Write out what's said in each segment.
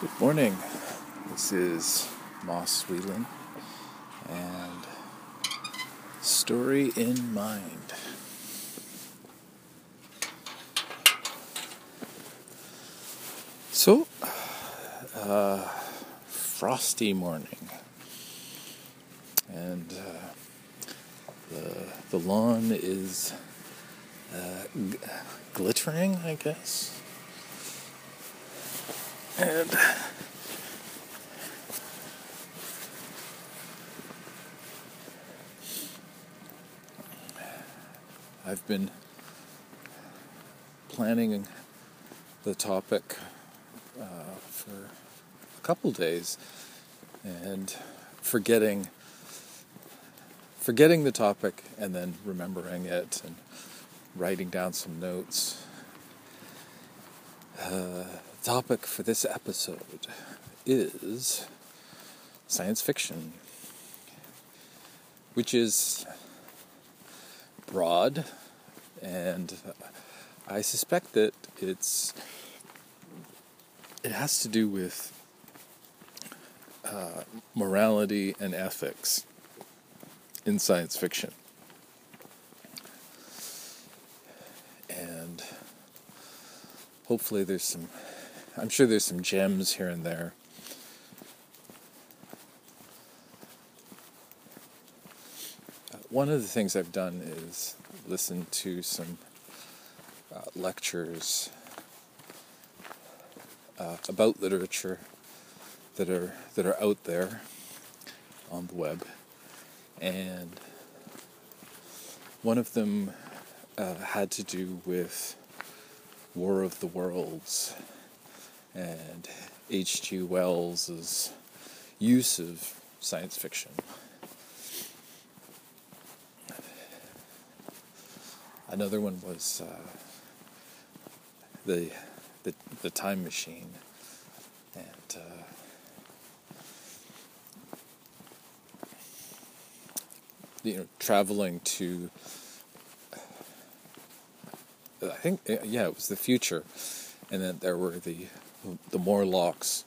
Good morning. This is Moss Whelan and Story in Mind. So, uh, frosty morning, and uh, the the lawn is uh, g- glittering, I guess. And I've been planning the topic uh, for a couple days and forgetting forgetting the topic and then remembering it and writing down some notes. Uh, topic for this episode is science fiction, which is broad, and I suspect that it's it has to do with uh, morality and ethics in science fiction. And hopefully there's some I'm sure there's some gems here and there. One of the things I've done is listen to some uh, lectures uh, about literature that are that are out there on the web, and one of them uh, had to do with War of the Worlds and H.G. Wells' use of science fiction. Another one was uh, the, the the time machine, and uh, you know traveling to. I think yeah, it was the future, and then there were the the Morlocks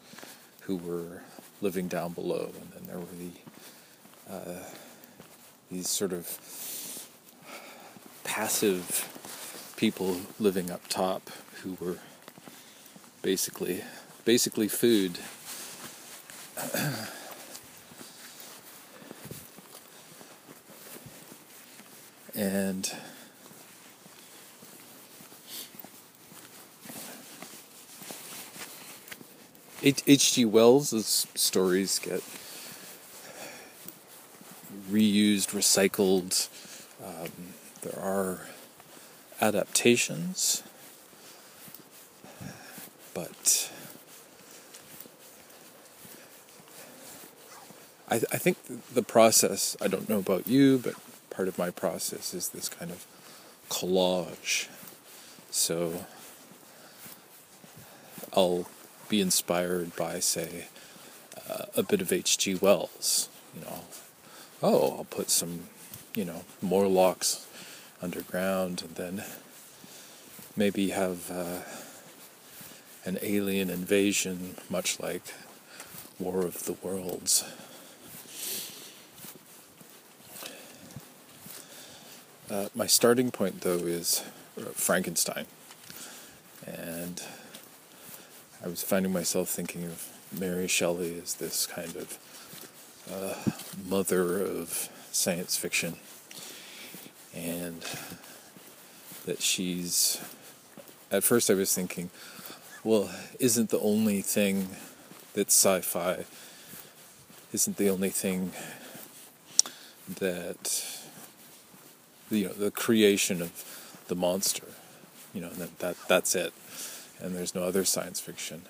who were living down below, and then there were the uh, these sort of passive people living up top who were basically basically food. and H.G. Wells' stories get reused, recycled. Um, there are adaptations, but I, I think the process, I don't know about you, but part of my process is this kind of collage. So I'll be inspired by, say, uh, a bit of H.G. Wells. You know, oh, I'll put some, you know, Morlocks underground, and then maybe have uh, an alien invasion, much like War of the Worlds. Uh, my starting point, though, is uh, Frankenstein, and I was finding myself thinking of Mary Shelley as this kind of uh, mother of science fiction, and that she's. At first, I was thinking, well, isn't the only thing that's sci fi, isn't the only thing that, you know, the creation of the monster, you know, that, that that's it and there's no other science fiction.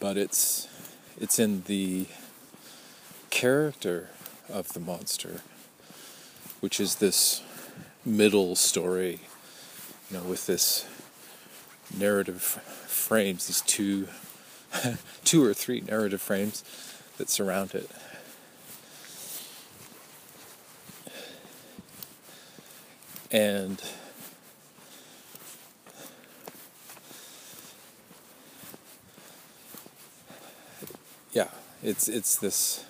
But it's it's in the character of the monster, which is this middle story, you know, with this narrative frames, these two two or three narrative frames that surround it. And yeah, it's it's this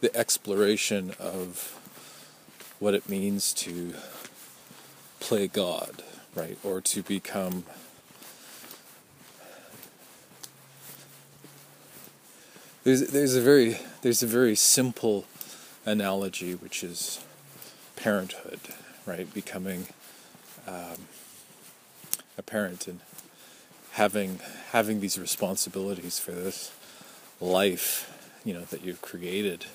the exploration of what it means to play God, right, or to become there's there's a very there's a very simple analogy which is parenthood, right, becoming um, a parent and having having these responsibilities for this life, you know, that you've created.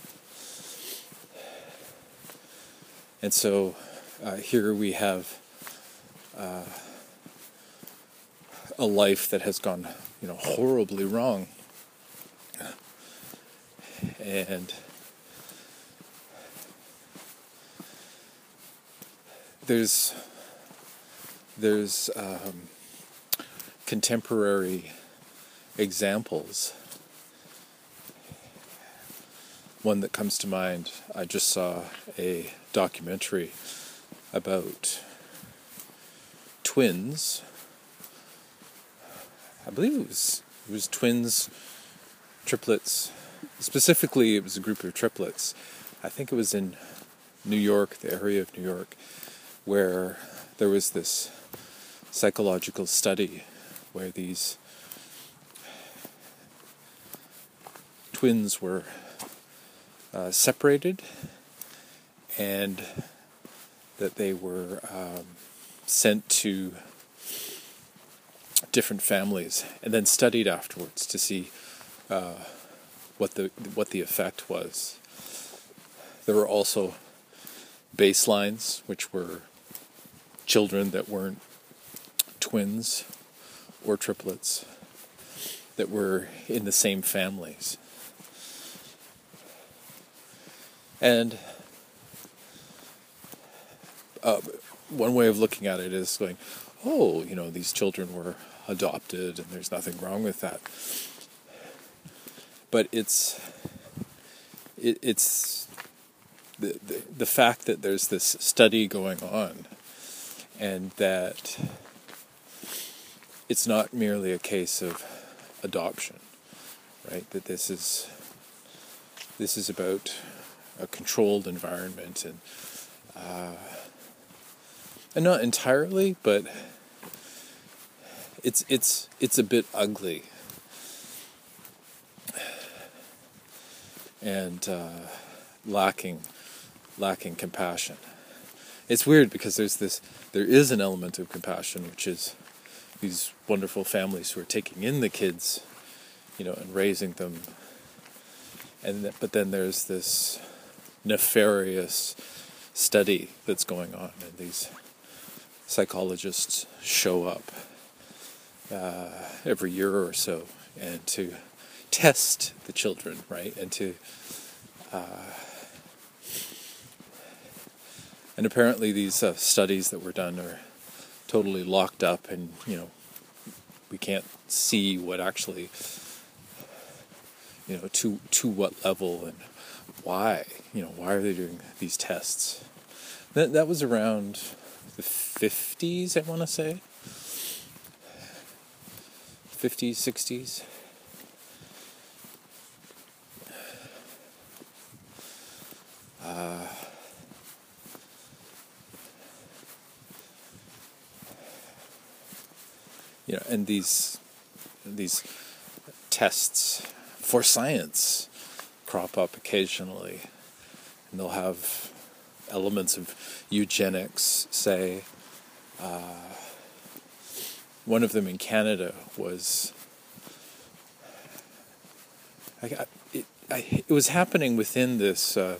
And so uh, here we have uh, a life that has gone, you know, horribly wrong. And there's there's um, contemporary examples. One that comes to mind, I just saw a documentary about twins. I believe it was it was twins, triplets. Specifically, it was a group of triplets. I think it was in New York, the area of New York, where there was this psychological study where these twins were uh, separated and that they were um, sent to different families and then studied afterwards to see uh, what the what the effect was. There were also baselines, which were children that weren't twins or triplets that were in the same families. And uh, one way of looking at it is going, oh, you know, these children were adopted and there's nothing wrong with that. But it's it, it's the, the the fact that there's this study going on and that it's not merely a case of adoption, right? That this is this is about a controlled environment and uh, and not entirely, but it's it's it's a bit ugly and uh, lacking lacking compassion. It's weird because there's this there is an element of compassion which is these wonderful families who are taking in the kids, you know, and raising them. And but then there's this nefarious study that's going on, and these psychologists show up uh, every year or so, and to test the children, right, and to uh, and apparently these uh, studies that were done are totally locked up and you know we can't see what actually you know to to what level and why you know why are they doing these tests? That that was around the 50s I want to say. 50s 60s uh, you know, and these these tests for science crop up occasionally, and they'll have elements of eugenics. Say, uh, one of them in Canada was. I, it, I, it was happening within this, uh,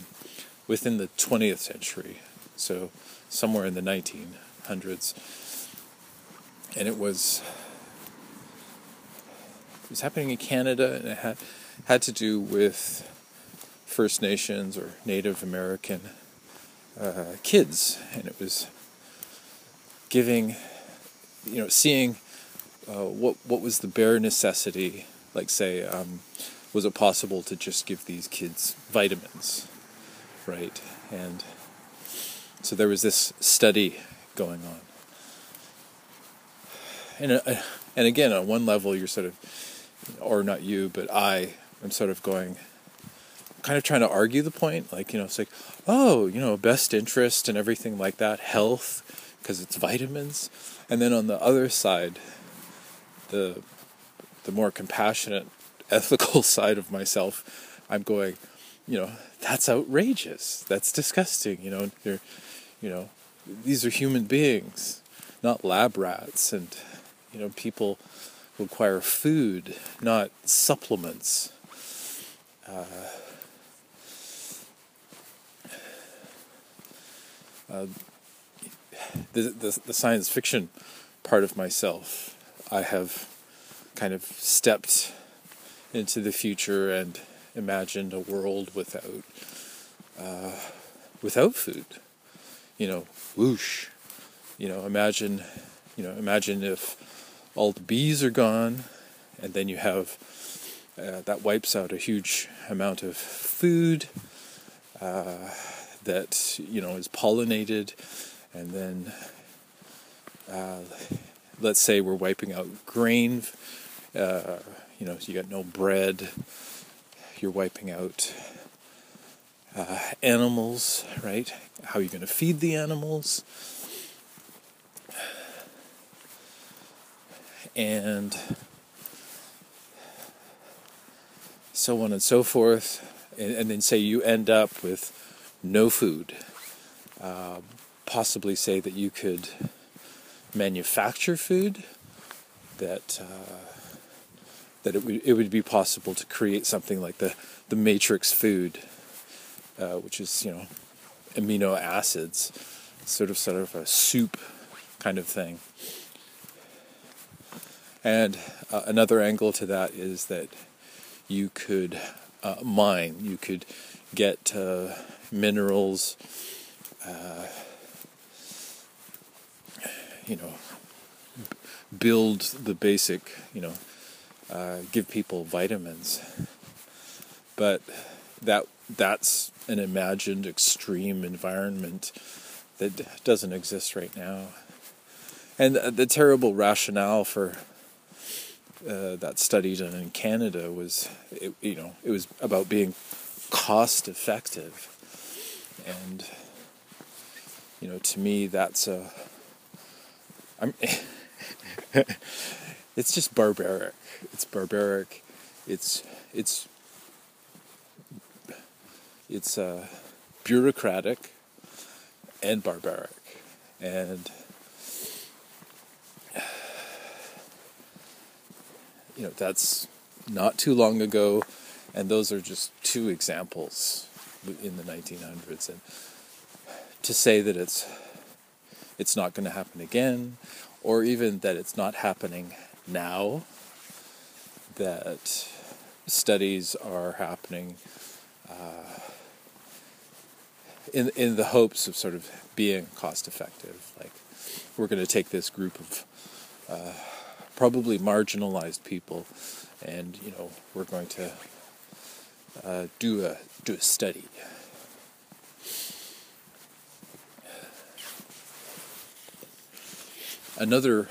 within the 20th century, so somewhere in the 1900s and it was it was happening in Canada, and it had had to do with First Nations or Native American uh, kids, and it was giving, you know, seeing uh, what what was the bare necessity, like say, um, was it possible to just give these kids vitamins, right? And so there was this study going on and uh, and again, on one level, you're sort of or not you, but I am sort of going, kind of trying to argue the point. Like, you know, it's like, oh, you know, best interest and everything like that, health, because it's vitamins. And then on the other side, the the more compassionate, ethical side of myself, I'm going, you know, that's outrageous. That's disgusting. You know, they're, you know, these are human beings, not lab rats, and you know, people require food, not supplements. Uh, uh, the, the, the science fiction part of myself, I have kind of stepped into the future and imagined a world without uh, without food. You know, whoosh. You know, imagine, you know, imagine if all the bees are gone, and then you have uh, that wipes out a huge amount of food uh, that you know is pollinated, and then uh, let's say we're wiping out grain. Uh, you know, you got no bread. You're wiping out uh, animals, right? How are you going to feed the animals? And so on and so forth. And, and then say you end up with no food. Uh, possibly say that you could manufacture food, that uh, that it would it would be possible to create something like the the matrix food, uh, which is you know amino acids, sort of sort of a soup kind of thing. And uh, another angle to that is that you could uh, mine, you could get uh, minerals, uh, you know, build the basic, you know, uh, give people vitamins. But that that's an imagined extreme environment that doesn't exist right now. And the terrible rationale for uh, that study done in Canada was, it, you know, it was about being cost effective, and you know, to me, that's a, I'm, it's just barbaric. It's barbaric. It's it's it's uh, bureaucratic and barbaric, and you know that's not too long ago, and those are just two examples in the 1900s. And to say that it's it's not going to happen again, or even that it's not happening now, that studies are happening uh, in in the hopes of sort of being cost effective. Like we're going to take this group of uh, probably marginalized people, and you know we're going to uh, do a do a study. Another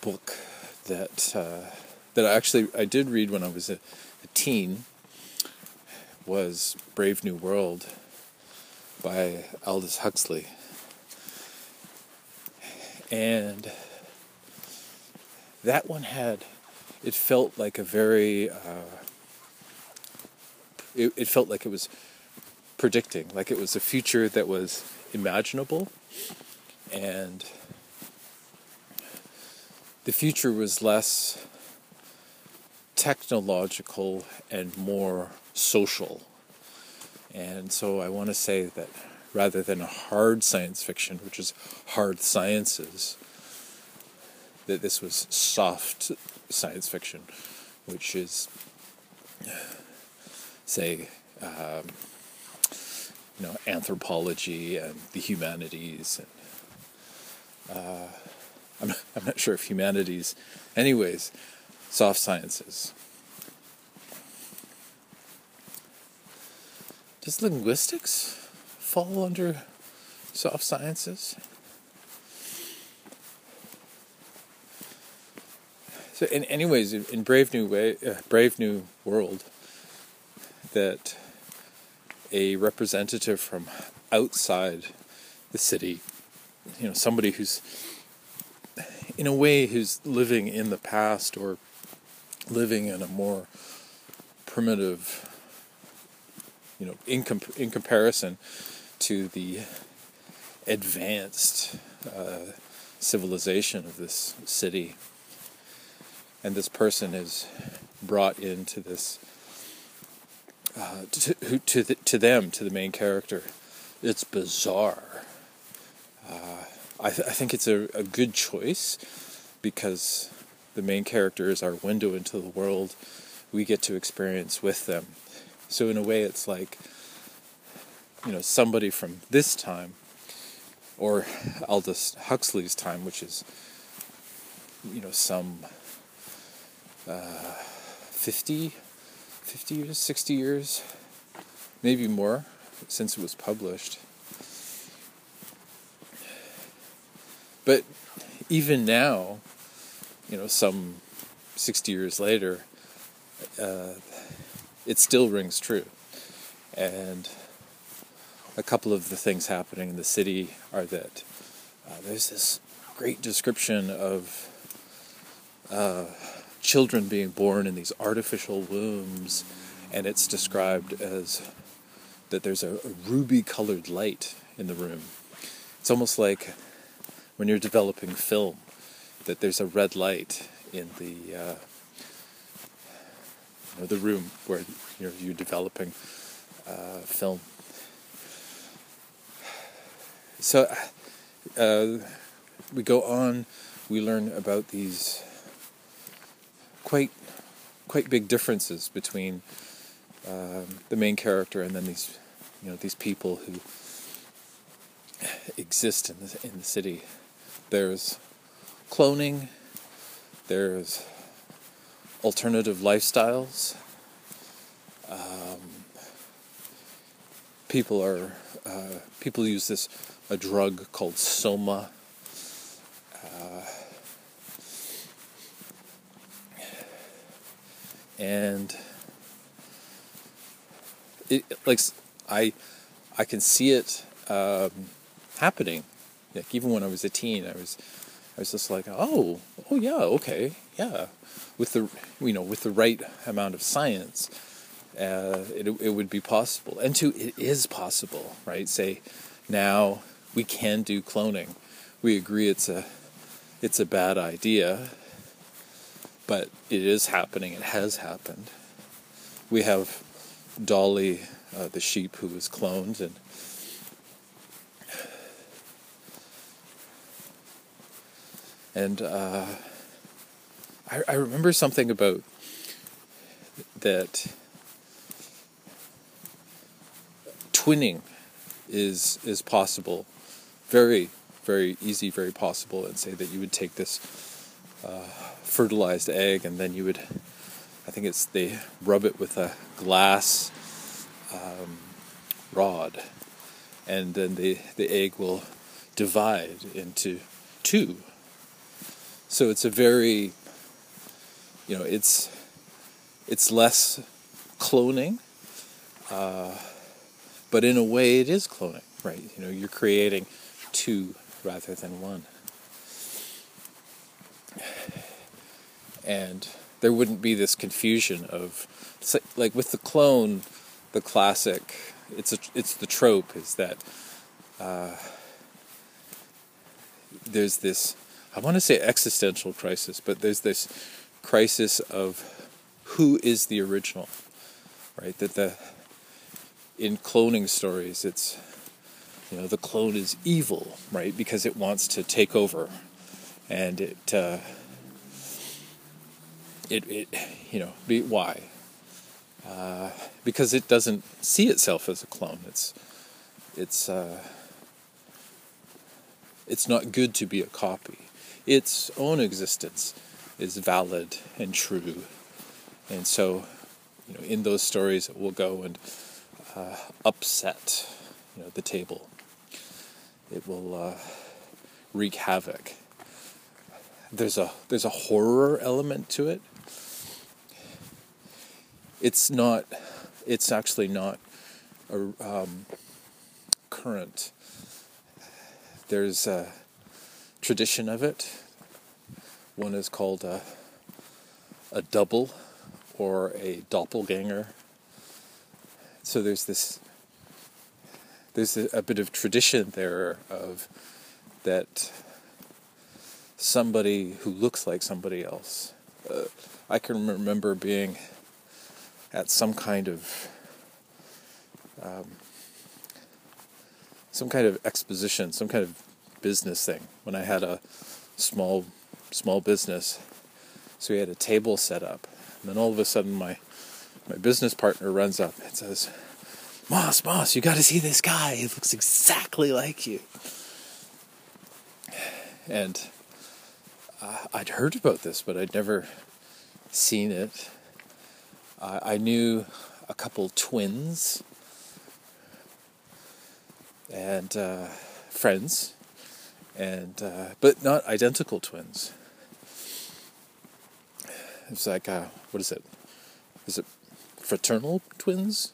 book that uh, that I actually I did read when I was a, a teen was Brave New World by Aldous Huxley. And that one had, it felt like a very, uh, it, it felt like it was predicting, like it was a future that was imaginable, and the future was less technological and more social. And so I want to say that rather than a hard science fiction, which is hard sciences, that this was soft science fiction, which is, say, um, you know, anthropology and the humanities. And uh, I'm, not, I'm not sure if humanities, anyways, soft sciences. Does linguistics fall under soft sciences? So, in, anyways, in Brave New Way, uh, Brave New World, that a representative from outside the city, you know, somebody who's in a way who's living in the past or living in a more primitive, you know, in, comp- in comparison to the advanced uh, civilization of this city. And this person is brought into this, uh, to, to, the, to them, to the main character. It's bizarre. Uh, I, th- I think it's a, a good choice because the main character is our window into the world we get to experience with them. So, in a way, it's like, you know, somebody from this time, or Aldous Huxley's time, which is, you know, some uh, 50, 50 years, 60 years, maybe more since it was published. But even now, you know, some 60 years later, uh, it still rings true. And a couple of the things happening in the city are that uh, there's this great description of uh, children being born in these artificial wombs, and it's described as that there's a, a ruby colored light in the room. It's almost like when you're developing film, that there's a red light in the uh, you know, the room where you're, you're developing uh, film. So uh, we go on. We learn about these quite quite big differences between um, the main character and then these you know these people who exist in the in the city. There's cloning. There's alternative lifestyles. Um, people are uh, people use this a drug called soma. And it like I I can see it um, happening. Like even when I was a teen, I was I was just like, oh, oh yeah, okay, yeah with the you know with the right amount of science, uh, it it would be possible. And two, it is possible, right? Say now we can do cloning. We agree it's a it's a bad idea, but it is happening. It has happened. We have Dolly, uh, the sheep who was cloned, and and uh, I, I remember something about that twinning is is possible, very very easy, very possible, and say that you would take this uh, fertilized egg and then you would, I think it's they rub it with a glass um, rod, and then the the egg will divide into two. So it's a very you know, it's it's less cloning, uh, but in a way, it is cloning, right? You know, you're creating two rather than one, and there wouldn't be this confusion of like with the clone, the classic. It's a it's the trope is that uh, there's this I want to say existential crisis, but there's this crisis of who is the original, right? That the in cloning stories, it's you know the clone is evil, right? Because it wants to take over, and it uh, it it you know be why uh, because it doesn't see itself as a clone. It's it's uh, it's not good to be a copy. Its own existence is valid and true. And so, you know, in those stories, it will go and uh, upset, you know, the table. It will uh, wreak havoc. there's a there's a horror element to it. It's not. It's actually not a um, current. There's a tradition of it. One is called a, a double or a doppelganger. So there's this there's a, a bit of tradition there of that somebody who looks like somebody else. Uh, I can remember being at some kind of um, some kind of exposition, some kind of business thing when I had a small small business. So we had a table set up, and then all of a sudden my my business partner runs up and says, "Moss, Moss, you got to see this guy. He looks exactly like you." And uh, I'd heard about this, but I'd never seen it. Uh, I knew a couple twins and uh, friends, and uh, but not identical twins. It's like uh, what is it? Is it fraternal twins?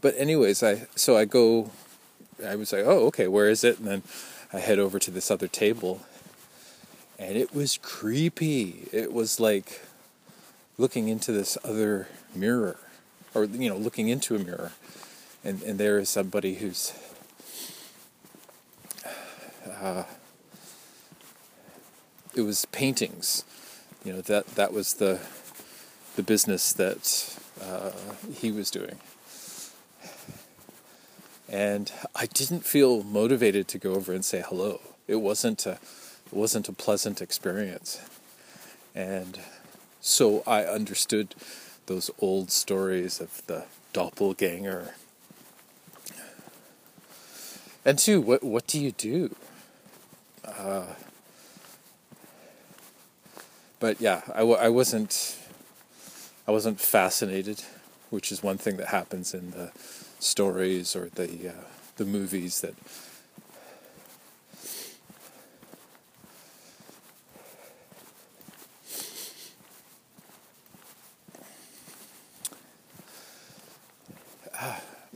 But anyways, I so I go. I was like, oh, okay, where is it? And then I head over to this other table, and it was creepy. It was like looking into this other mirror or you know, looking into a mirror, and and there is somebody who's uh, it was paintings, you know that that was the the business that uh, he was doing, and I didn't feel motivated to go over and say hello. It wasn't a it wasn't a pleasant experience, and so I understood those old stories of the doppelganger. And two, what what do you do? Uh, but yeah, I, w- I wasn't I wasn't fascinated, which is one thing that happens in the stories or the uh, the movies that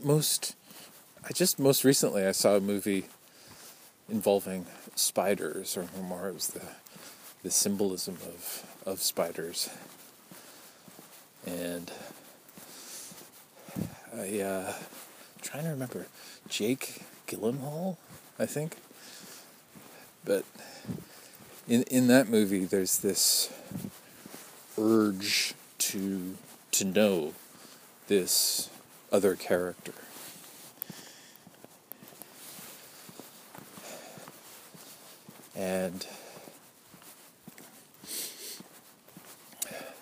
most I just most recently I saw a movie involving spiders or more it was the the symbolism of of spiders. And I uh trying to remember Jake Gyllenhaal I think? But in in that movie there's this urge to to know this other character. And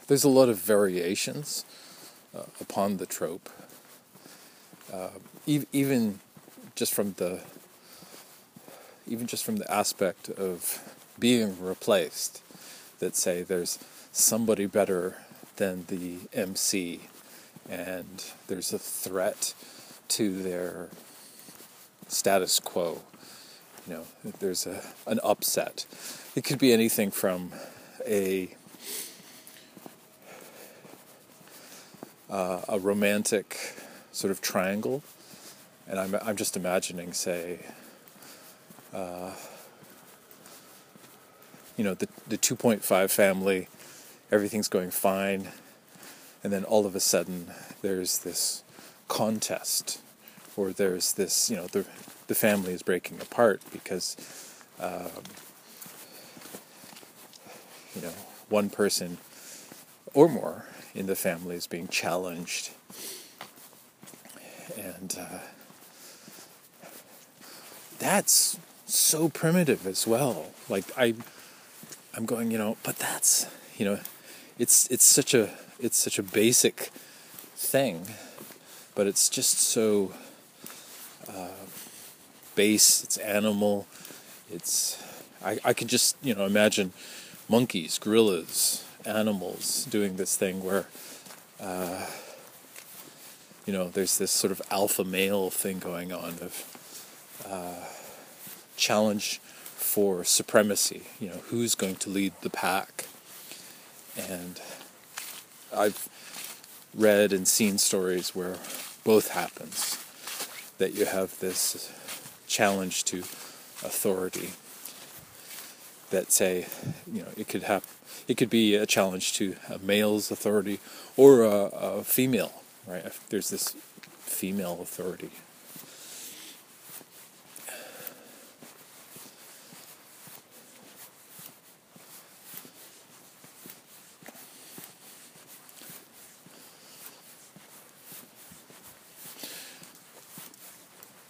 there's a lot of variations uh, upon the trope. Uh, e- even just from the even just from the aspect of being replaced, that say there's somebody better than the MC and there's a threat to their status quo. You know, there's a an upset. It could be anything from a uh, a romantic sort of triangle, and I'm I'm just imagining, say, uh, you know, the the 2.5 family, everything's going fine and then all of a sudden there's this contest or there's this you know the the family is breaking apart because um, you know one person or more in the family is being challenged. And uh, that's so primitive as well. Like i i'm going you know but that's you know it's it's such a it's such a basic thing, but it's just so uh, base. It's animal. It's I I could just you know imagine monkeys, gorillas, animals doing this thing where. Uh, you know, there's this sort of alpha male thing going on of, uh, challenge for supremacy. You know, who's going to lead the pack? And I've read and seen stories where both happens. That you have this challenge to authority. That say, you know, it could have, it could be a challenge to a male's authority or a, a female, right? There's this female authority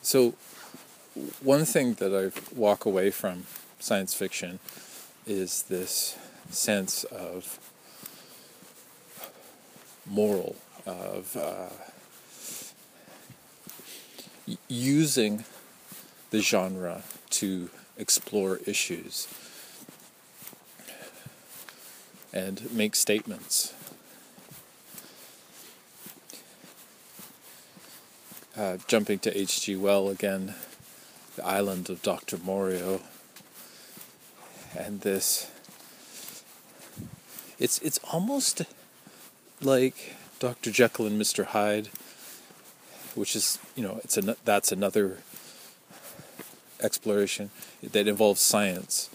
So, one thing that I walk away from science fiction is this sense of moral, of uh, using the genre to explore issues and make statements. Uh, jumping to H.G. Well again, the island of Dr. Moreau, and this. It's it's almost like Dr. Jekyll and Mr. Hyde, which is you know it's a that's another exploration that involves science.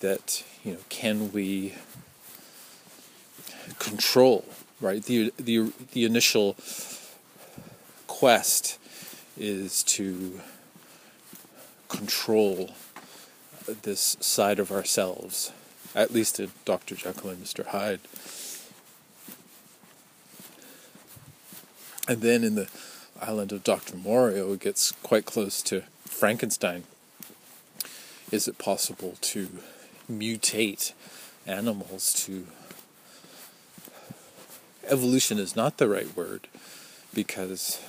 That you know can we control right the the the initial quest is to control this side of ourselves, at least in Dr. Jekyll and Mr. Hyde. And then in the island of Dr. Moreau, it gets quite close to Frankenstein. Is it possible to mutate animals to. Evolution is not the right word because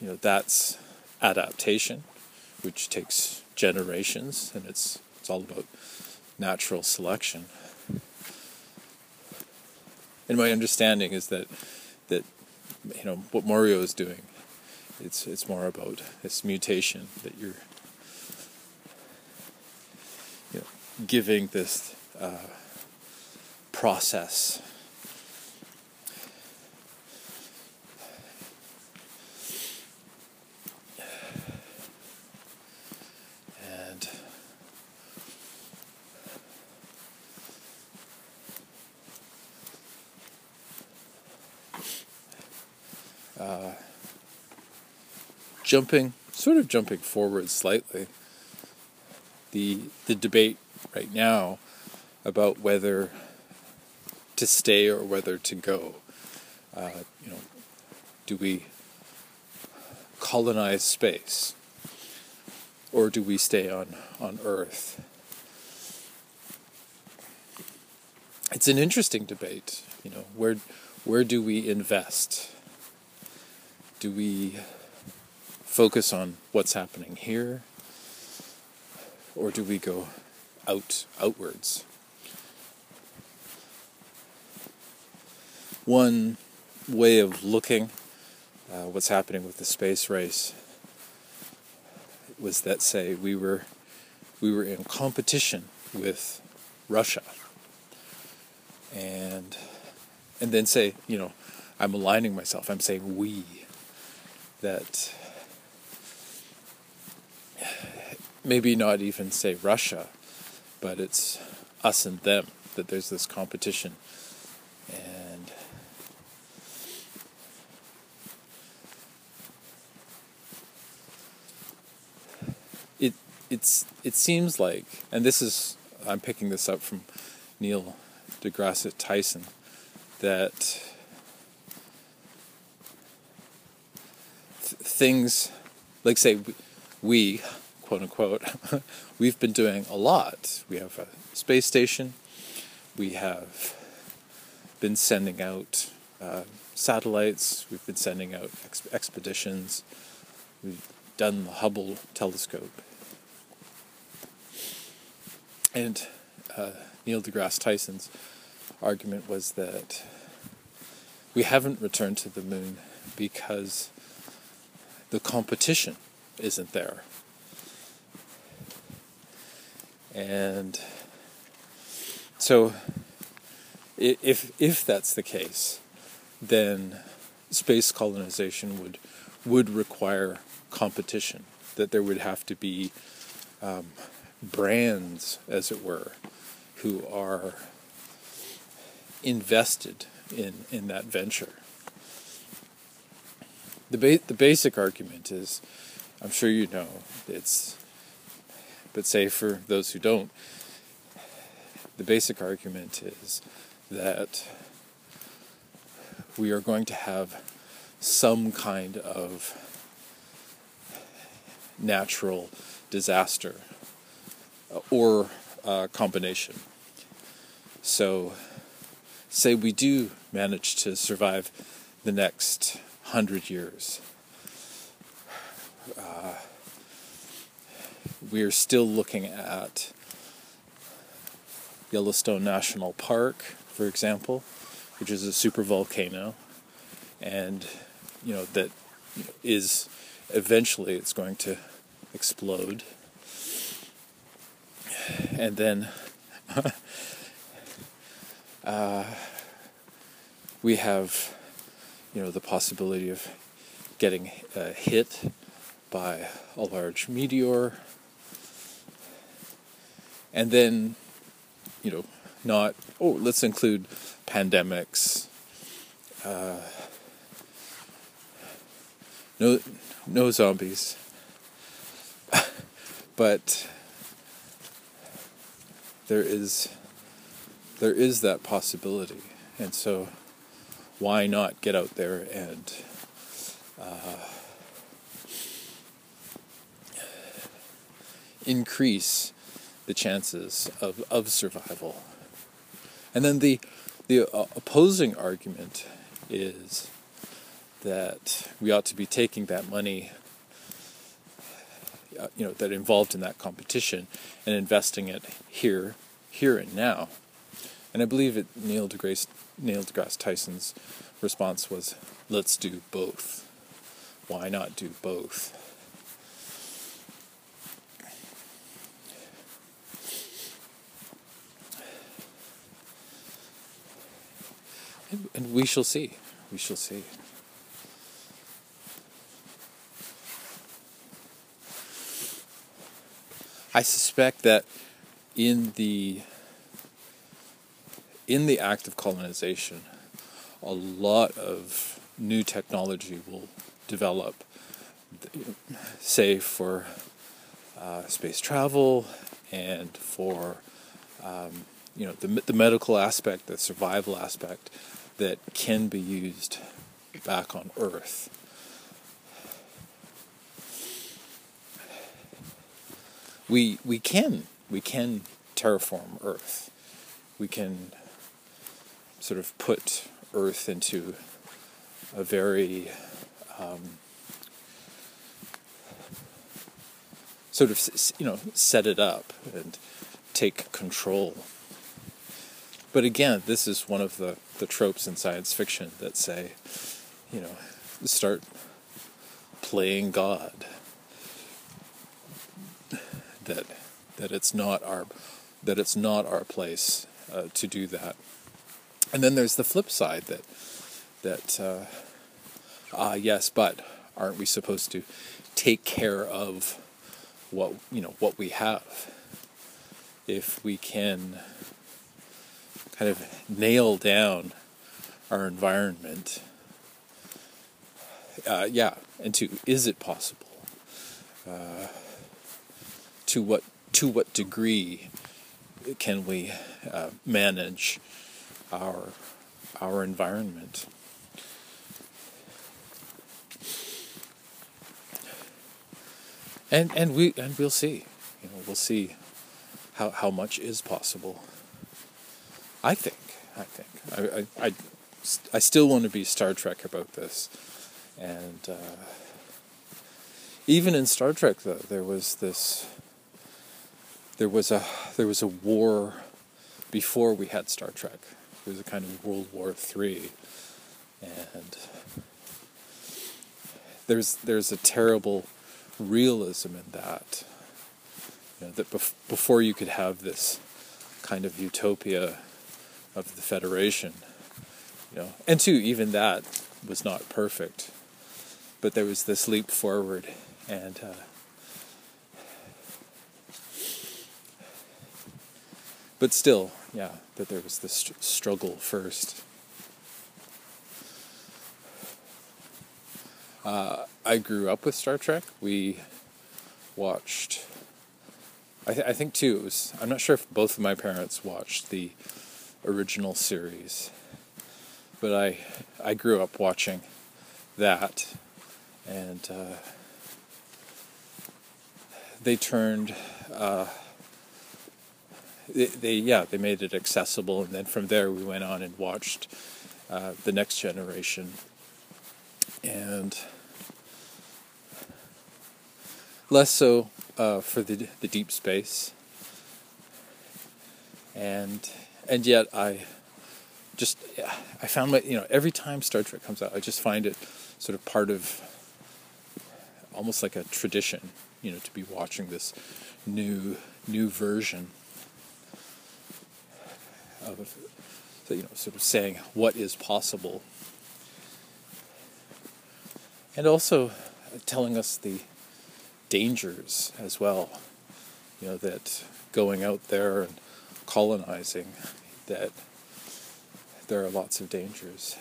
you know that's adaptation, which takes generations, and it's it's all about natural selection. And my understanding is that that you know what Moreau is doing, it's it's more about this mutation that you're you know, giving this uh, process jumping, sort of jumping forward slightly, the the debate right now about whether to stay or whether to go. Uh, you know, do we colonize space or do we stay on on Earth? It's an interesting debate. You know, where where do we invest? do we focus on what's happening here or do we go out outwards? One way of looking uh, what's happening with the space race was that say we were we were in competition with Russia. And and then say you know I'm aligning myself. I'm saying we that maybe not even say Russia, but it's us and them, that there's this competition. And it it's it seems like and this is I'm picking this up from Neil deGrasse Tyson that things, like say, we, quote unquote, we've been doing a lot. We have a space station. We have been sending out uh, satellites. We've been sending out ex- expeditions. We've done the Hubble telescope. And uh, Neil deGrasse Tyson's argument was that we haven't returned to the moon because the competition isn't there. And so, if if that's the case, then space colonization would would require competition. That there would have to be um, brands, as it were, who are invested in in that venture. The ba- the basic argument is, I'm sure you know, it's, but say for those who don't, the basic argument is that we are going to have some kind of natural disaster or uh, combination. So, say we do manage to survive the next hundred years. Uh, we are still looking at Yellowstone National Park, for example, which is a super volcano, and you know that is eventually it's going to explode, and then uh, we have you know the possibility of getting uh, hit by a large meteor and then you know not oh let's include pandemics uh, no no zombies. But there is there is that possibility. And so why not get out there and uh, increase the chances of, of survival? And then the the uh, opposing argument is that we ought to be taking that money, uh, you know, that involved in that competition and investing it here, here and now. And I believe it Neil deGrasse Neil deGrasse Tyson's response was, let's do both. Why not do both? And, we shall see. We shall see. I suspect that in the in the act of colonization, a lot of new technology will develop, say for uh, space travel and for um, you know the the medical aspect, the survival aspect that can be used back on Earth. We we can we can terraform Earth. We can sort of put Earth into a very um, sort of you know set it up and take control. But again, this is one of the, the tropes in science fiction that say, you know, start playing God. That that it's not our that it's not our place uh, to do that. And then there's the flip side that that uh, ah yes, but aren't we supposed to take care of what you know what we have? If we can kind of nail down our environment, uh, yeah, and to is it possible? Uh, to what to what degree can we uh, manage our our environment. And and we and we'll see. You know, we'll see how how much is possible. I think. I think. I I I, I still want to be Star Trek about this, and uh, even in Star Trek, though, there was this. There was a there was a war before we had Star Trek. It was a kind of World War Three, and there's there's a terrible realism in that. You know, that bef- before you could have this kind of utopia of the Federation, you know, and two, even that was not perfect, but there was this leap forward, and uh, but still, yeah, that there was this struggle first. Uh, I grew up with Star Trek. We watched. I, th- I think too. It was. I'm not sure if both of my parents watched the original series, but I I grew up watching that, and uh, they turned. Uh, they, they, yeah they made it accessible, and then from there we went on and watched uh, the next generation, and less so uh, for the the deep space, and and yet I just I found my you know every time Star Trek comes out, I just find it sort of part of almost like a tradition, you know, to be watching this new new version of you know sort of saying what is possible, and also telling us the dangers as well. You know that going out there and colonizing that there are lots of dangers.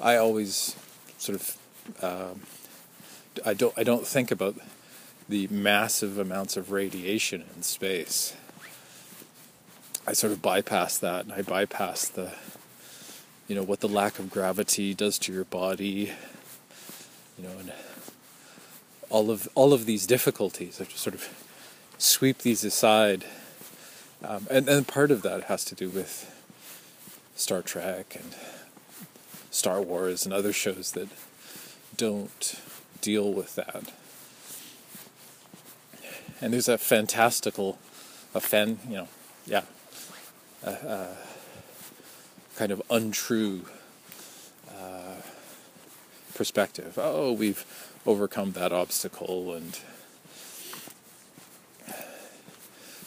I always sort of um, I don't I don't think about the massive amounts of radiation in space. I sort of bypass that and I bypass the you know what the lack of gravity does to your body you know and all of all of these difficulties I just sort of sweep these aside um, and, and part of that has to do with Star Trek and Star Wars and other shows that don't deal with that. And there's a fantastical, a fan, you know, yeah, a, a kind of untrue uh, perspective. Oh, we've overcome that obstacle, and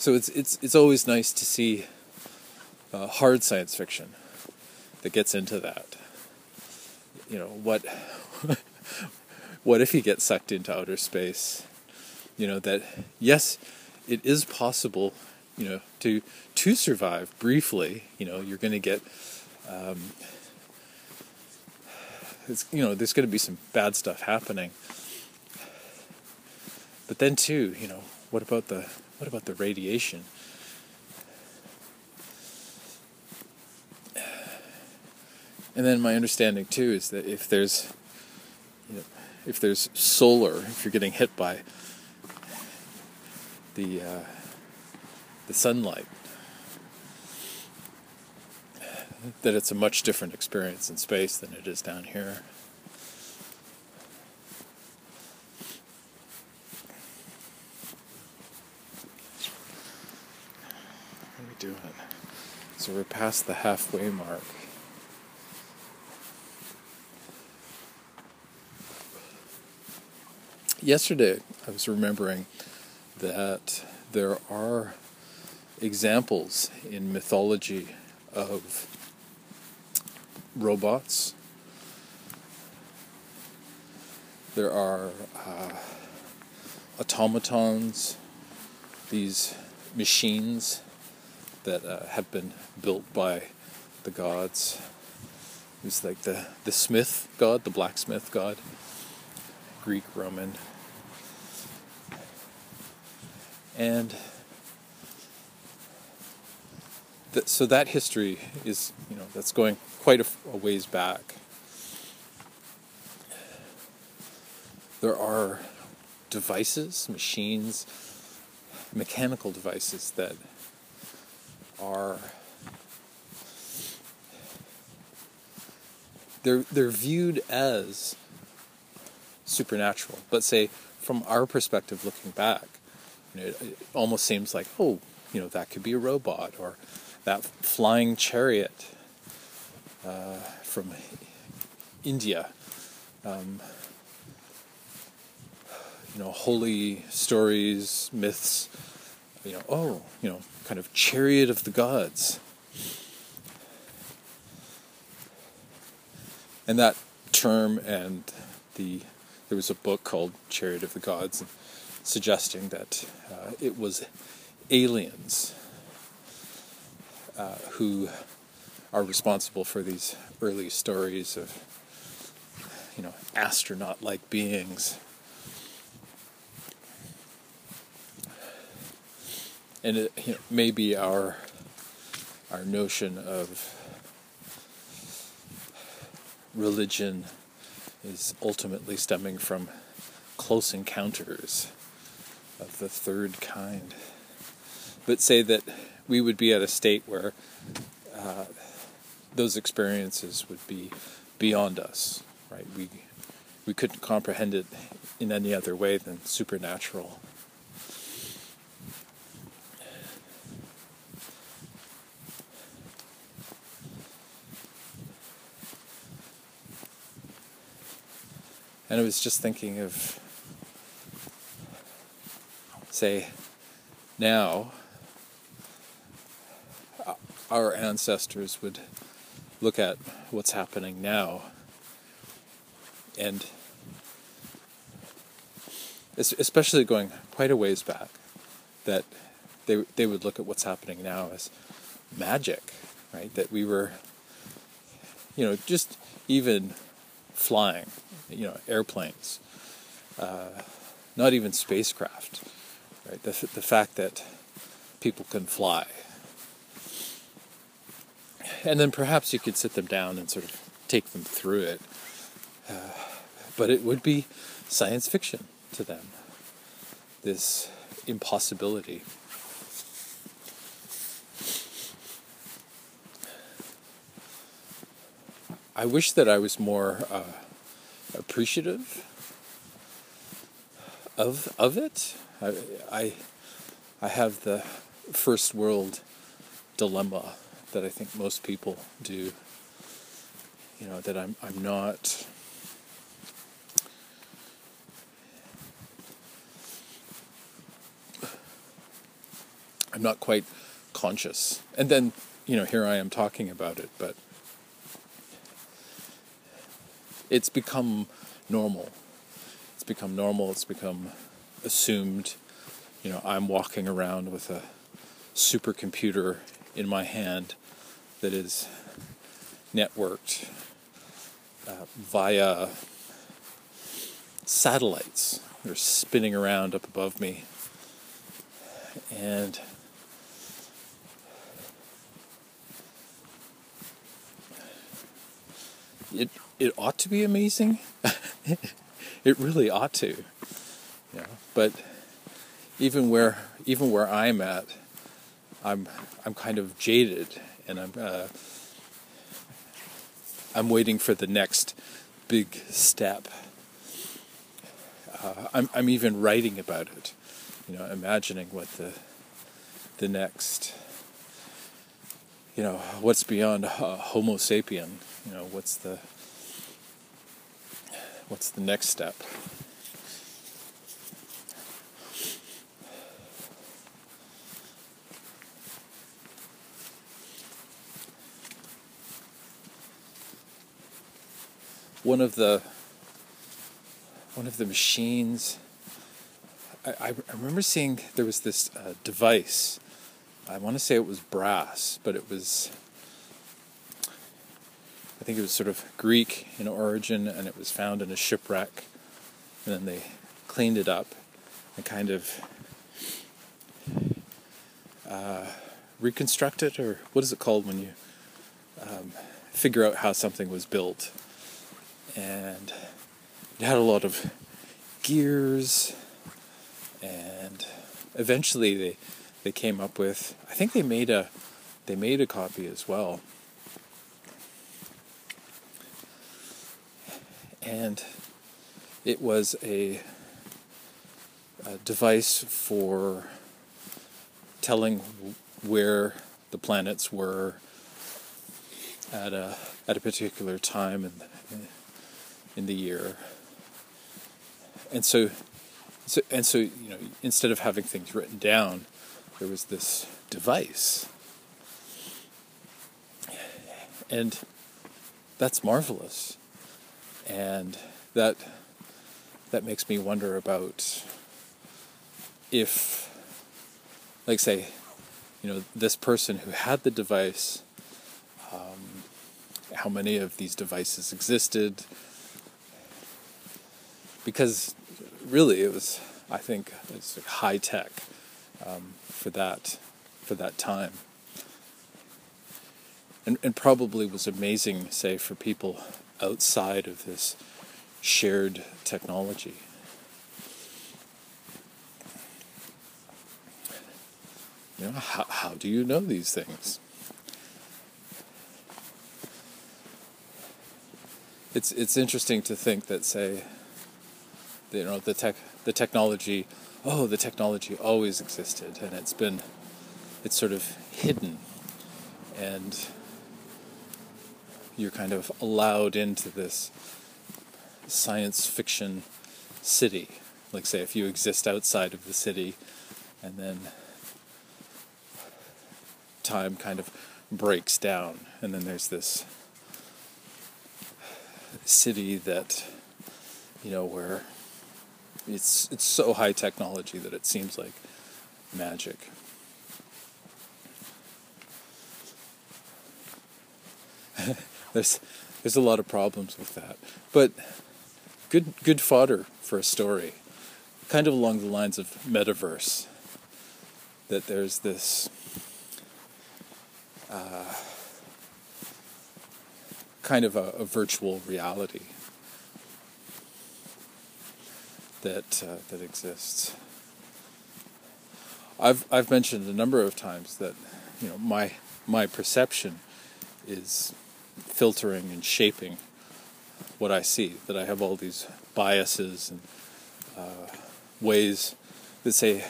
so it's it's it's always nice to see uh, hard science fiction that gets into that. You know what? what if you get sucked into outer space? You know that yes, it is possible. You know to to survive briefly. You know you're going to get. Um, it's, you know there's going to be some bad stuff happening but then too you know what about the what about the radiation? And then my understanding too is that if there's, you know, if there's solar, if you're getting hit by the uh, the sunlight, that it's a much different experience in space than it is down here. Doing. So we're past the halfway mark. Yesterday, I was remembering that there are examples in mythology of robots. There are uh, automatons, these machines that uh, have been built by the gods. It's like the, the smith god, the blacksmith god, Greek, Roman. And th- so that history is, you know, that's going quite a ways back. There are devices, machines, mechanical devices that are they're they're viewed as supernatural. But say from our perspective, looking back, you know, it, it, almost seems like oh, you know, that could be a robot or that flying chariot uh, from India. Um, you know, holy stories, myths, you know, oh, you know, kind of chariot of the gods. And that term and the there was a book called Chariot of the Gods suggesting that uh, it was aliens uh, who are responsible for these early stories of you know astronaut-like beings and it you know, maybe our our notion of religion is ultimately stemming from close encounters of the third kind. But say that we would be at a state where uh, those experiences would be beyond us, right? We we couldn't comprehend it in any other way than supernatural. And I was just thinking of, say, now, uh, our ancestors would look at what's happening now and especially going quite a ways back that they they would look at what's happening now as magic right? That we were you know just even flying you know, airplanes, uh, not even spacecraft. Right? The, the fact that people can fly. And then perhaps you could sit them down and sort of take them through it. Uh, but it would be science fiction to them, this impossibility. I wish that I was more uh, appreciative of of it. I, I I have the first world dilemma that I think most people do. You know that I'm I'm not. I'm not quite conscious. And then, you know, here I am talking about it, but it's become normal. It's become normal. It's become assumed. You know, I'm walking around with a supercomputer in my hand that is networked uh, via satellites. They're spinning around up above me. And it it ought to be amazing. it really ought to. Yeah. But even where even where I'm at, I'm I'm kind of jaded, and I'm uh, I'm waiting for the next big step. Uh, I'm I'm even writing about it, you know, imagining what the the next, you know, what's beyond uh, Homo sapien, you know, what's the what's the next step? One of the one of the machines I, I remember seeing there was this uh, device. I want to say it was brass, but it was I think it was sort of Greek in origin, and it was found in a shipwreck. And then they cleaned it up and kind of uh, reconstruct it, or what is it called when you um, figure out how something was built? And it had a lot of gears, and eventually they they came up with. I think they made a they made a copy as well and it was a, a device for telling where the planets were at a at a particular time in the, in the year. And so So, and so, you know, instead of having things written down, there was this device. And that's marvelous. And that that makes me wonder about if like say, you know, this person who had the device, um, how many of these devices existed, because really it was, I think, it's high tech um, for that for that time, and and probably was amazing, say, for people outside of this shared technology. You know, how, how do you know these things? It's it's interesting to think that say you know the tech the technology oh the technology always existed and it's been it's sort of hidden and you're kind of allowed into this science fiction city like say if you exist outside of the city and then time kind of breaks down, and then there's this city that you know where it's it's so high technology that it seems like magic. there's there's a lot of problems with that, but good good fodder for a story, kind of along the lines of metaverse. That there's this uh, kind of a, a, virtual reality that uh, that exists. I've I've mentioned a number of times that you know my my perception is filtering and shaping what I see. That I have all these biases and uh, ways that say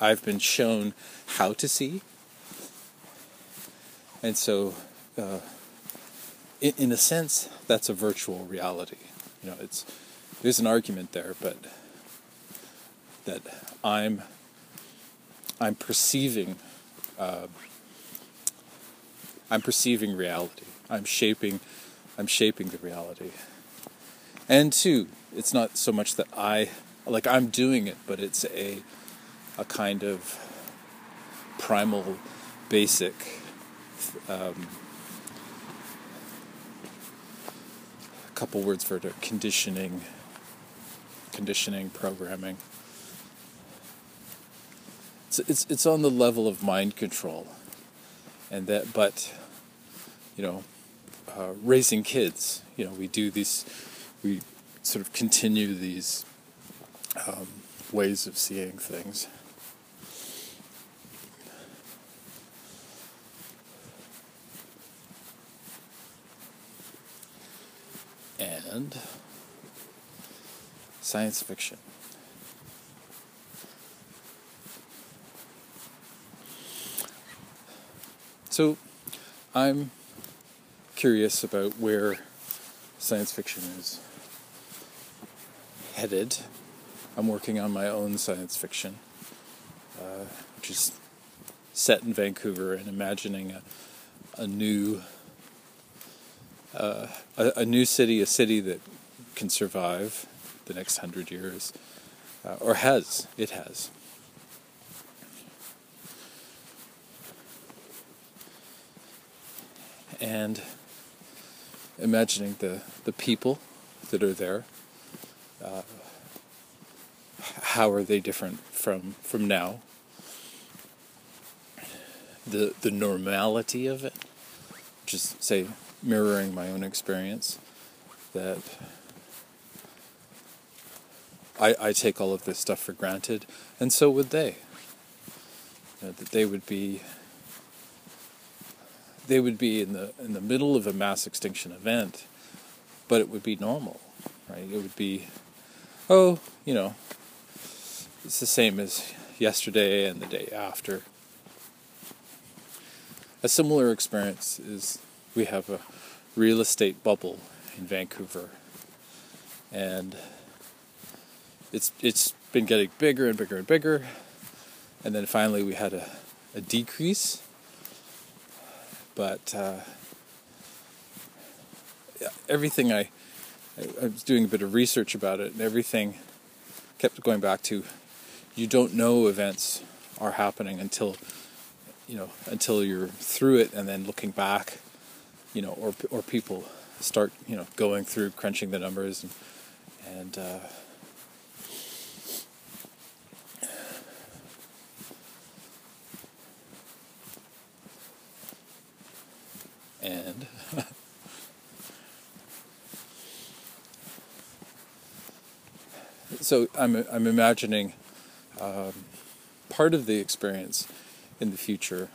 I've been shown how to see and so, uh, in, in a sense, that's a virtual reality. You know, it's there's an argument there, but that I'm I'm perceiving uh, I'm perceiving reality. I'm shaping I'm shaping the reality. And two, it's not so much that I like I'm doing it, but it's a a kind of primal basic um, a couple words for it conditioning conditioning programming it's, it's it's on the level of mind control and that but you know uh, raising kids you know we do these we sort of continue these um, ways of seeing things and science fiction. So, I'm curious about where science fiction is headed. I'm working on my own science fiction, uh, which is set in Vancouver and imagining a, a new uh, a, a, new city, a city that can survive the next hundred years, uh, or has. It has. And imagining the, the people that are there, uh, how are they different from, from now? The, the normality of it, just say mirroring my own experience that I, I take all of this stuff for granted, and so would they. You know, that they would be they would be in the in the middle of a mass extinction event, but it would be normal, right? It would be, oh, you know, it's the same as yesterday and the day after. A similar experience is we have a real estate bubble in Vancouver, and it's it's been getting bigger and bigger and bigger, and then finally we had a, a decrease. But uh, everything I, I was doing a bit of research about it, and everything kept going back to you don't know events are happening until you know until you're through it and then looking back you know or or people start you know going through crunching the numbers and and uh, and so I'm I'm imagining um, part of the experience in the future.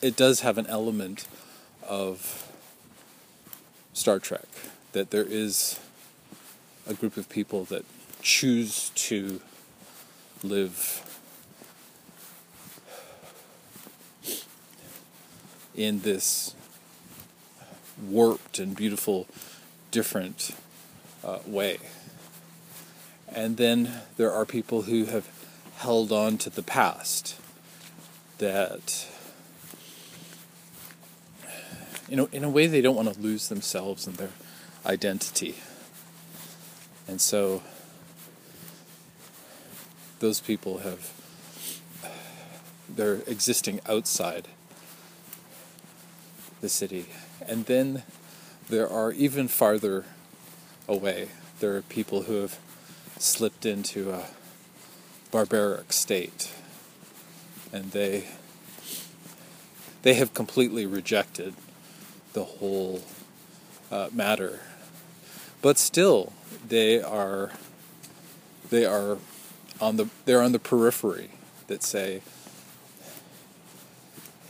It does have an element of Star Trek that there is a group of people that choose to live in this warped and beautiful, different uh, way. And then there are people who have held on to the past that you know in a way they don't want to lose themselves and their identity and so those people have they're existing outside the city. And then there are even farther away there are people who have slipped into a barbaric state and they they have completely rejected the whole uh, matter. But still they are they are on the they're on the periphery that say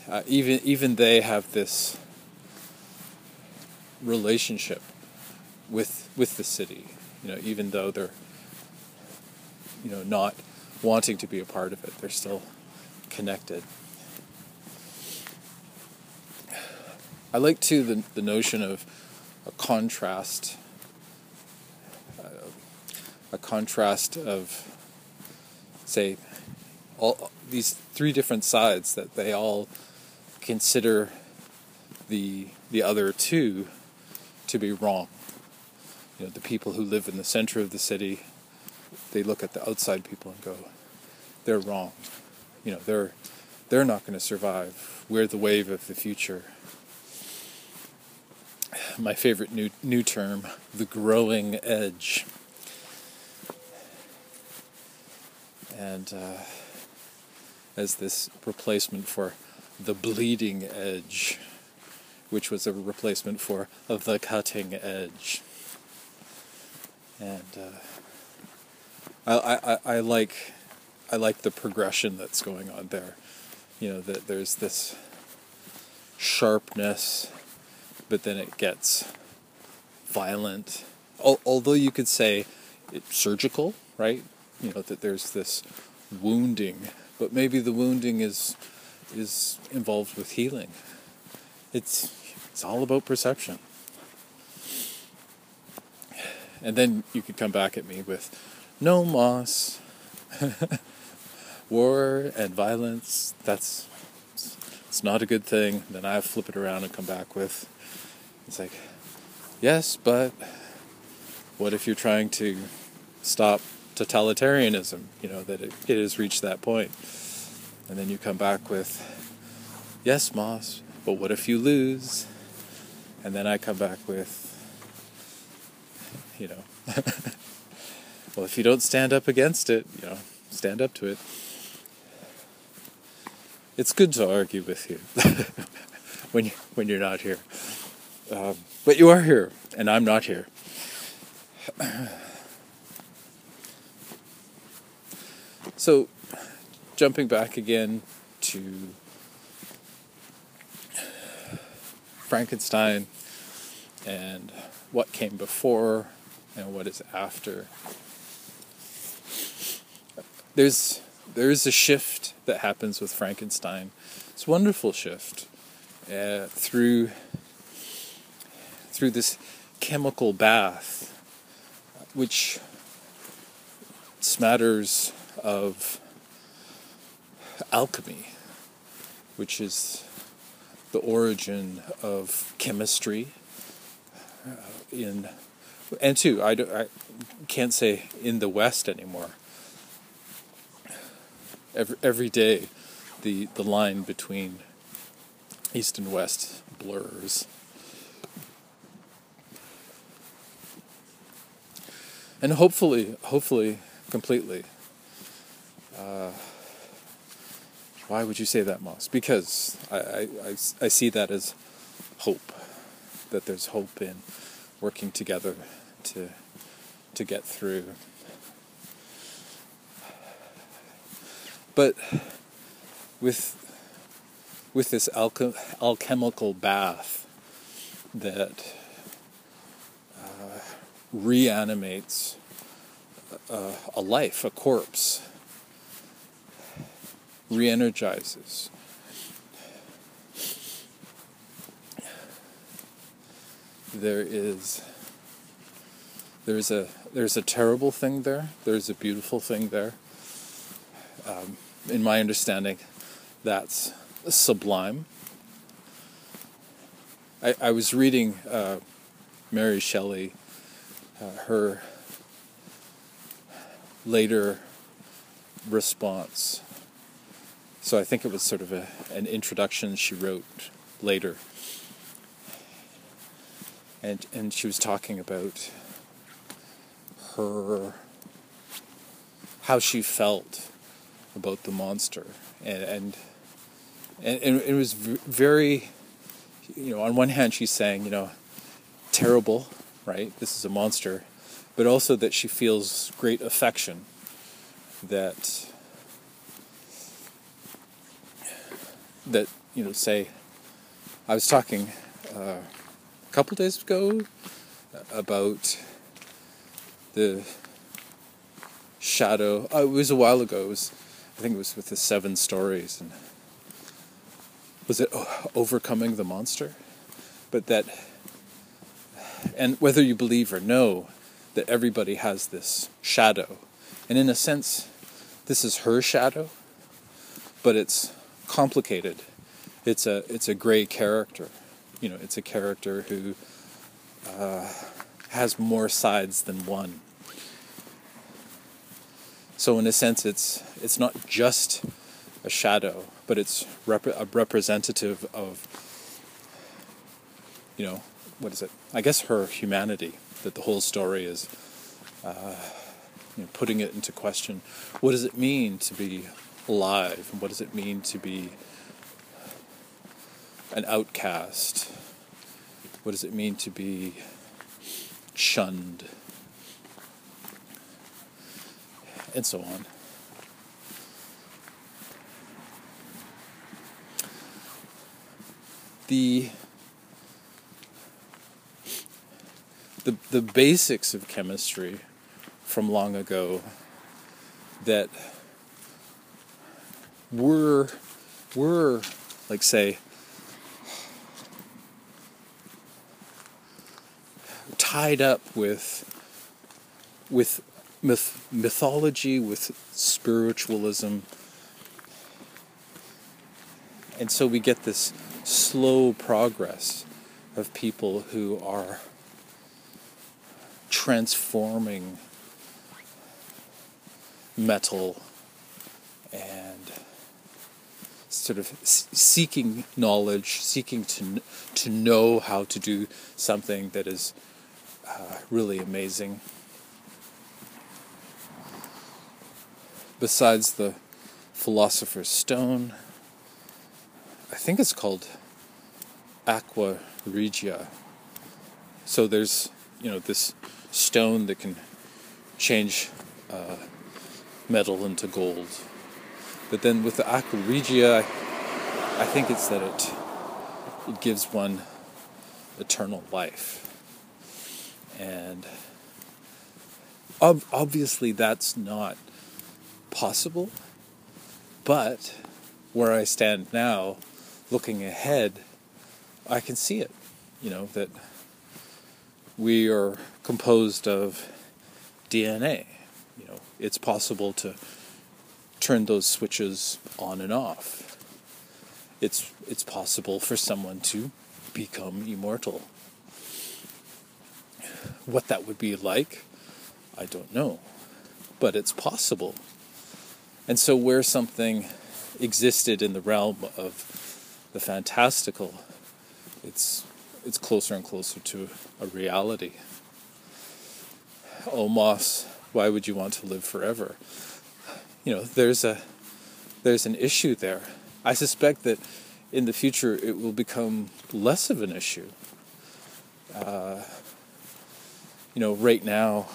uh, even even they have this relationship with with the city you know even though they're you know, not wanting to be a part of it. They're still connected. I like too the the notion of a contrast, uh, a contrast of, say, all these three different sides that they all consider the the other two to be wrong. You know, the people who live in the center of the city they look at the outside people and go, they're wrong. You know, they're they're not going to survive. We're the wave of the future. My favorite new new term, the growing edge. And uh, as this replacement for the bleeding edge, which was a replacement for the cutting edge. And uh, I, I, I like I like the progression that's going on there. You know that there's this sharpness, but then it gets violent. Although you could say it's surgical, right? You know that there's this wounding, but maybe the wounding is is involved with healing. It's it's all about perception. And then you could come back at me with no moss. War and violence, that's it's not a good thing. Then I flip it around and come back with it's like, yes, but what if you're trying to stop totalitarianism? You know, that it, it has reached that point. And then you come back with, yes, Moss, but what if you lose? And then I come back with, you know, Well, if you don't stand up against it, you know, stand up to it. It's good to argue with you when you when you're not here, um, but you are here, and I'm not here. so, jumping back again to Frankenstein and what came before and what is after there's there's a shift that happens with Frankenstein. It's a wonderful shift uh, through through this chemical bath, which smatters of alchemy, which is the origin of chemistry. Uh, in and two, I, I can't say in the West anymore. Every every day, the the line between East and West blurs. And hopefully, hopefully, completely. Uh, why would you say that, Moss? Because I, I, I, I see that as hope. That there's hope in working together to to get through. But with with this alchem- alchemical bath that uh, reanimates a, a life, a corpse, re-energizes. There is there's a there's a terrible thing there. There's a beautiful thing there. Um, in my understanding, that's sublime. I, I was reading uh, Mary Shelley, uh, her later response. So I think it was sort of a, an introduction she wrote later. And, and she was talking about her, how she felt about the monster. And, and, and, and it was very, you know, on one hand she's saying, you know, terrible, right? This is a monster but also that she feels great affection. That that you know, say, I was talking uh, a couple days ago about the shadow. Oh, it was a while ago. It was, I think it was with the seven stories, and was it overcoming the monster? But that, and whether you believe or no, that everybody has this shadow. And in a sense, this is her shadow, but it's complicated. It's a it's a gray character. You know, it's a character who uh, has more sides than one. So in a sense, it's it's not just a shadow, but it's rep- a representative of you know what is it? I guess her humanity that the whole story is uh, you know, putting it into question. What does it mean to be alive? And what does it mean to be an outcast? What does it mean to be shunned? And so on. The the the basics of chemistry from long ago that were were like say tied up with with myth, mythology with spiritualism. And so we get this slow progress of people who are transforming metal and sort of seeking knowledge, seeking to to know how to do something that is uh, really amazing. Besides the Philosopher's Stone, I think it's called Aqua Regia. So there's you know this stone that can change uh, metal into gold. But then with the aqua regia, I, think it's that it it gives one eternal life, and ob- obviously that's not possible. But where I stand now, looking ahead, I can see it. You know that we are composed of DNA. You know, it's possible to turn those switches on and off. It's it's possible for someone to become immortal. What that would be like, I don't know. But it's possible. And so where something existed in the realm of the fantastical, it's it's closer and closer to a reality. Oh Moss, why would you want to live forever? You know, there's a there's an issue there. I suspect that in the future it will become less of an issue. Uh, you know, right now,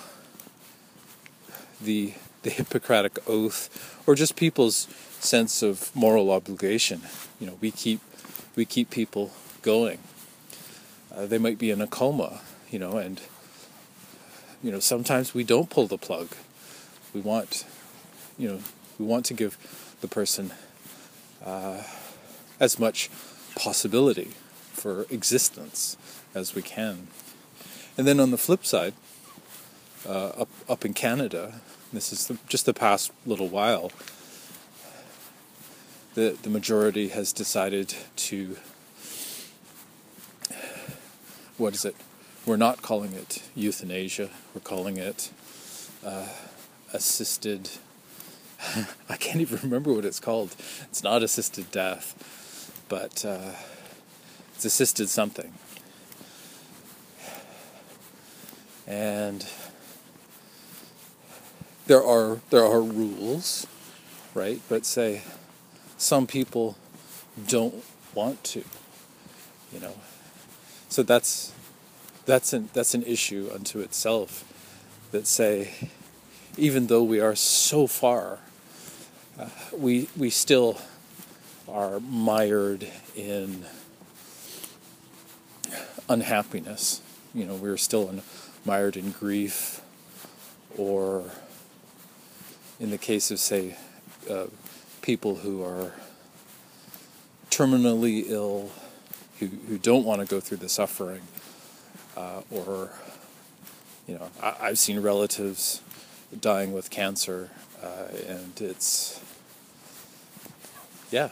the the Hippocratic oath, or just people's sense of moral obligation. You know, we keep we keep people going. Uh, they might be in a coma, you know, and you know sometimes we don't pull the plug. We want, you know, we want to give the person uh, as much possibility for existence as we can. And then on the flip side, uh, up up in Canada, this is the, just the past little while. The the majority has decided to. What is it? We're not calling it euthanasia. We're calling it uh, assisted. I can't even remember what it's called. It's not assisted death, but uh, it's assisted something. And there are there are rules, right? But say some people don't want to, you know. So that's that's an that's an issue unto itself. That say, even though we are so far, we we still are mired in unhappiness. You know, we're still in, mired in grief or in the case of, say, uh, people who are terminally ill, who, who don't want to go through the suffering, uh, or, you know, I, have seen relatives dying with cancer, uh, and it's, yeah,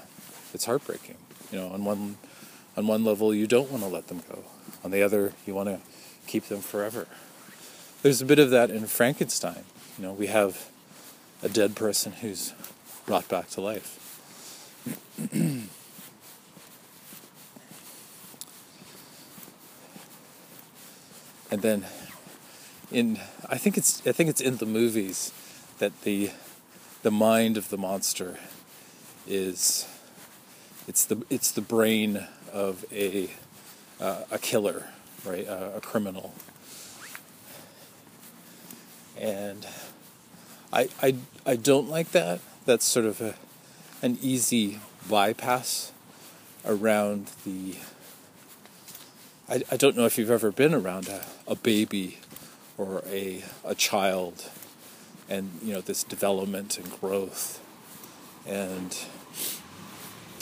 it's heartbreaking. You know, on one, on one level, you don't want to let them go. On the other, you want to keep them forever. There's a bit of that in Frankenstein. You know, we have a dead person who's brought back to life. and then in I think it's I think it's in the movies that the the mind of the monster is it's the it's the brain of a uh, a killer, right? a criminal. And I, I, I don't like that. That's sort of a, an easy bypass around the. I, I don't know if you've ever been around a, a baby or a, a child and you know this development and growth and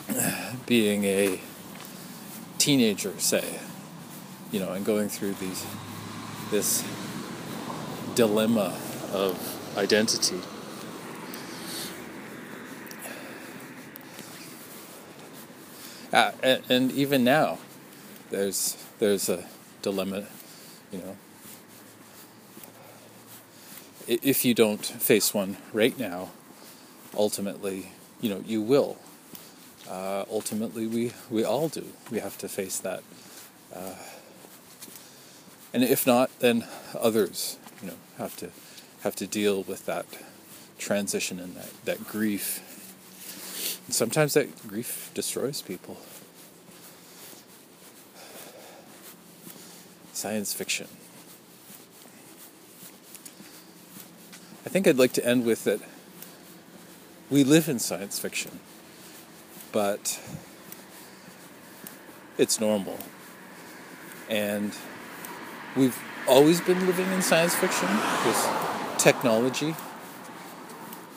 being a teenager say you know and going through these this dilemma of identity. Uh, and, and even now, there's there's a dilemma, you know. If you don't face one right now, ultimately, you know, you will. Uh, ultimately, we, we all do. We have to face that. Uh, and if not, then others, you know, have to have to deal with that transition and that, that grief. And sometimes that grief destroys people. Science fiction. I think I'd like to end with that we live in science fiction, but it's normal. And we've always been living in science fiction with technology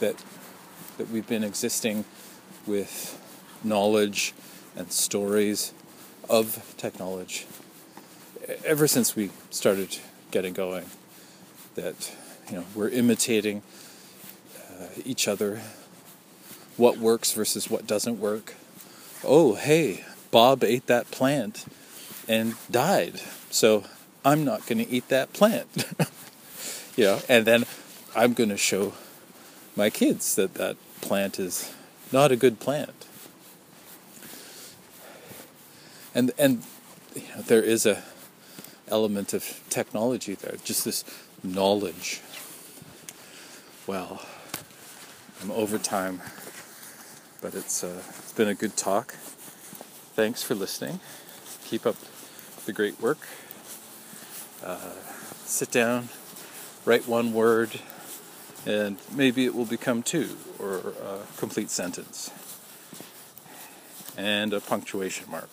that that we've been existing with knowledge and stories of technology ever since we started getting going that you know we're imitating uh, each other what works versus what doesn't work. Oh, hey, Bob ate that plant and died, so I'm not going to eat that plant. you know, and then I'm going to show my kids that that plant is not a good plant. And and you know, there is a element of technology there, just this knowledge. Well, I'm over time, but it's uh, it's been a good talk. Thanks for listening. Keep up the great work. Uh, sit down, write one word, and maybe it will become two or a complete sentence and a punctuation mark.